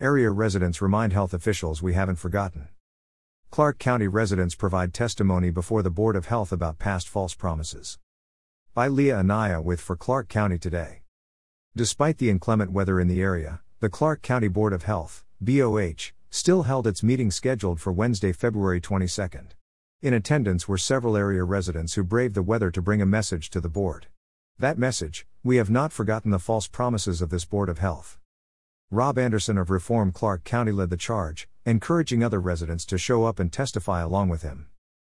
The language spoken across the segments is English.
Area residents remind health officials we haven't forgotten. Clark County residents provide testimony before the Board of Health about past false promises. By Leah Anaya with For Clark County Today. Despite the inclement weather in the area, the Clark County Board of Health, BOH, still held its meeting scheduled for Wednesday, February 22. In attendance were several area residents who braved the weather to bring a message to the board. That message we have not forgotten the false promises of this Board of Health. Rob Anderson of Reform Clark County led the charge, encouraging other residents to show up and testify along with him.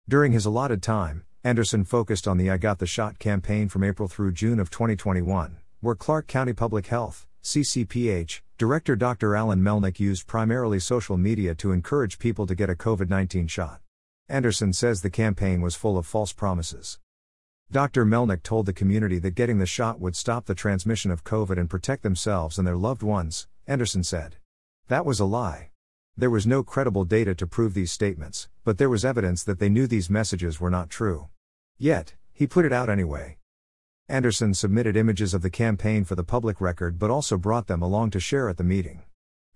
During his allotted time, Anderson focused on the I Got the Shot campaign from April through June of 2021 where Clark County Public Health, CCPH, Director Dr. Alan Melnick used primarily social media to encourage people to get a COVID 19 shot. Anderson says the campaign was full of false promises. Dr. Melnick told the community that getting the shot would stop the transmission of COVID and protect themselves and their loved ones, Anderson said. That was a lie. There was no credible data to prove these statements, but there was evidence that they knew these messages were not true. Yet, he put it out anyway. Anderson submitted images of the campaign for the public record but also brought them along to share at the meeting.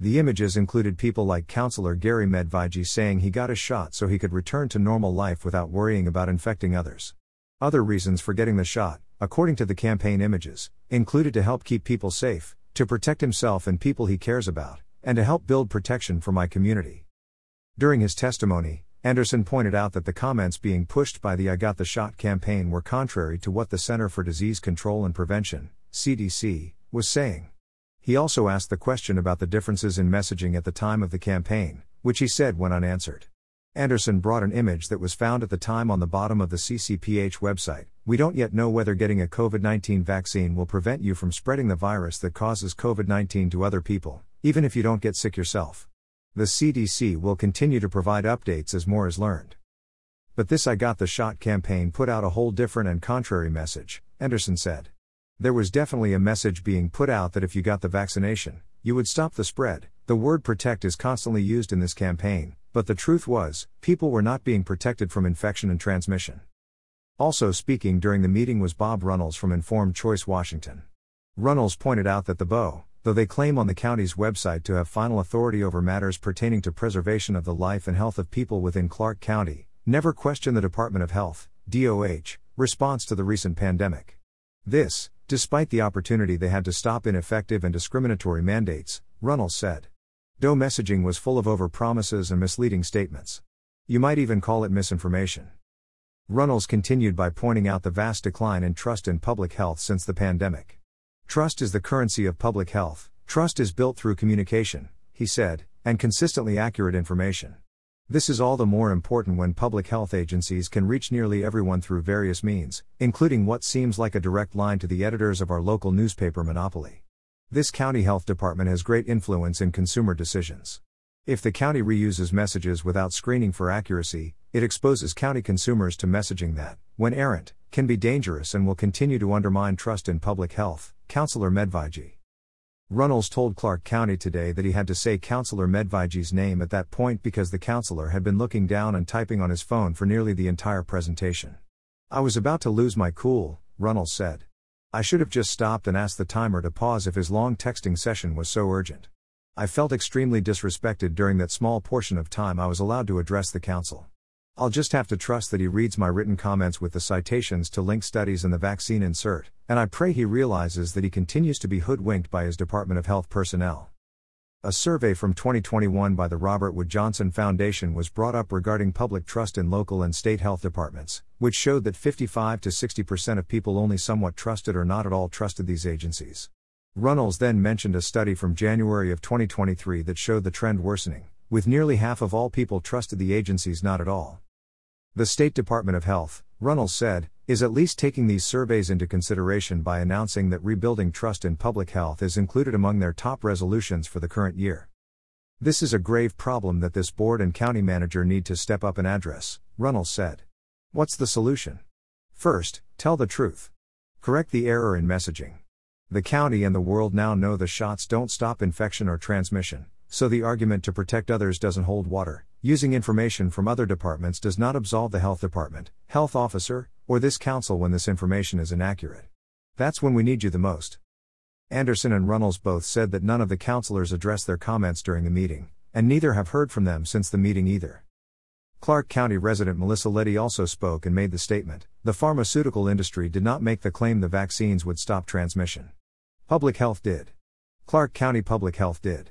The images included people like Councillor Gary Medvigy saying he got a shot so he could return to normal life without worrying about infecting others. Other reasons for getting the shot, according to the campaign images, included to help keep people safe, to protect himself and people he cares about, and to help build protection for my community. During his testimony, Anderson pointed out that the comments being pushed by the I Got the Shot campaign were contrary to what the Center for Disease Control and Prevention, CDC, was saying. He also asked the question about the differences in messaging at the time of the campaign, which he said went unanswered. Anderson brought an image that was found at the time on the bottom of the CCPH website. We don't yet know whether getting a COVID 19 vaccine will prevent you from spreading the virus that causes COVID 19 to other people, even if you don't get sick yourself. The CDC will continue to provide updates as more is learned. But this I Got the Shot campaign put out a whole different and contrary message, Anderson said. There was definitely a message being put out that if you got the vaccination, you would stop the spread. The word protect is constantly used in this campaign, but the truth was, people were not being protected from infection and transmission. Also speaking during the meeting was Bob Runnels from Informed Choice Washington. Runnels pointed out that the BO, though they claim on the county's website to have final authority over matters pertaining to preservation of the life and health of people within Clark County, never questioned the Department of Health, DOH, response to the recent pandemic. This, despite the opportunity they had to stop ineffective and discriminatory mandates, Runnels said. DOH messaging was full of overpromises and misleading statements. You might even call it misinformation. Runnels continued by pointing out the vast decline in trust in public health since the pandemic. Trust is the currency of public health. Trust is built through communication, he said, and consistently accurate information. This is all the more important when public health agencies can reach nearly everyone through various means, including what seems like a direct line to the editors of our local newspaper monopoly. This county health department has great influence in consumer decisions. If the county reuses messages without screening for accuracy, it exposes county consumers to messaging that, when errant, can be dangerous and will continue to undermine trust in public health, Councillor Medvigy. Runnels told Clark County today that he had to say Councillor Medvigy's name at that point because the councillor had been looking down and typing on his phone for nearly the entire presentation. I was about to lose my cool, Runnels said. I should have just stopped and asked the timer to pause if his long texting session was so urgent. I felt extremely disrespected during that small portion of time I was allowed to address the council. I'll just have to trust that he reads my written comments with the citations to link studies and the vaccine insert, and I pray he realizes that he continues to be hoodwinked by his Department of Health personnel. A survey from 2021 by the Robert Wood Johnson Foundation was brought up regarding public trust in local and state health departments, which showed that 55 to 60% of people only somewhat trusted or not at all trusted these agencies. Runnels then mentioned a study from January of 2023 that showed the trend worsening, with nearly half of all people trusted the agencies not at all. The State Department of Health, Runnels said, is at least taking these surveys into consideration by announcing that rebuilding trust in public health is included among their top resolutions for the current year. This is a grave problem that this board and county manager need to step up and address, Runnels said. What's the solution? First, tell the truth. Correct the error in messaging. The county and the world now know the shots don't stop infection or transmission, so the argument to protect others doesn't hold water. Using information from other departments does not absolve the health department, health officer, or this council when this information is inaccurate. That's when we need you the most. Anderson and Runnels both said that none of the councilors addressed their comments during the meeting, and neither have heard from them since the meeting either. Clark County resident Melissa Letty also spoke and made the statement the pharmaceutical industry did not make the claim the vaccines would stop transmission. Public health did. Clark County Public Health did.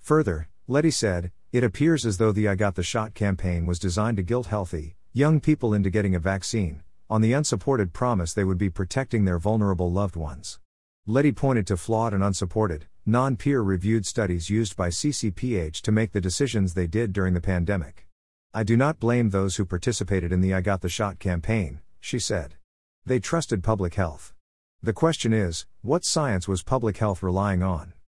Further, Letty said, it appears as though the I Got the Shot campaign was designed to guilt healthy, young people into getting a vaccine, on the unsupported promise they would be protecting their vulnerable loved ones. Letty pointed to flawed and unsupported, non peer reviewed studies used by CCPH to make the decisions they did during the pandemic. I do not blame those who participated in the I Got the Shot campaign, she said. They trusted public health. The question is what science was public health relying on?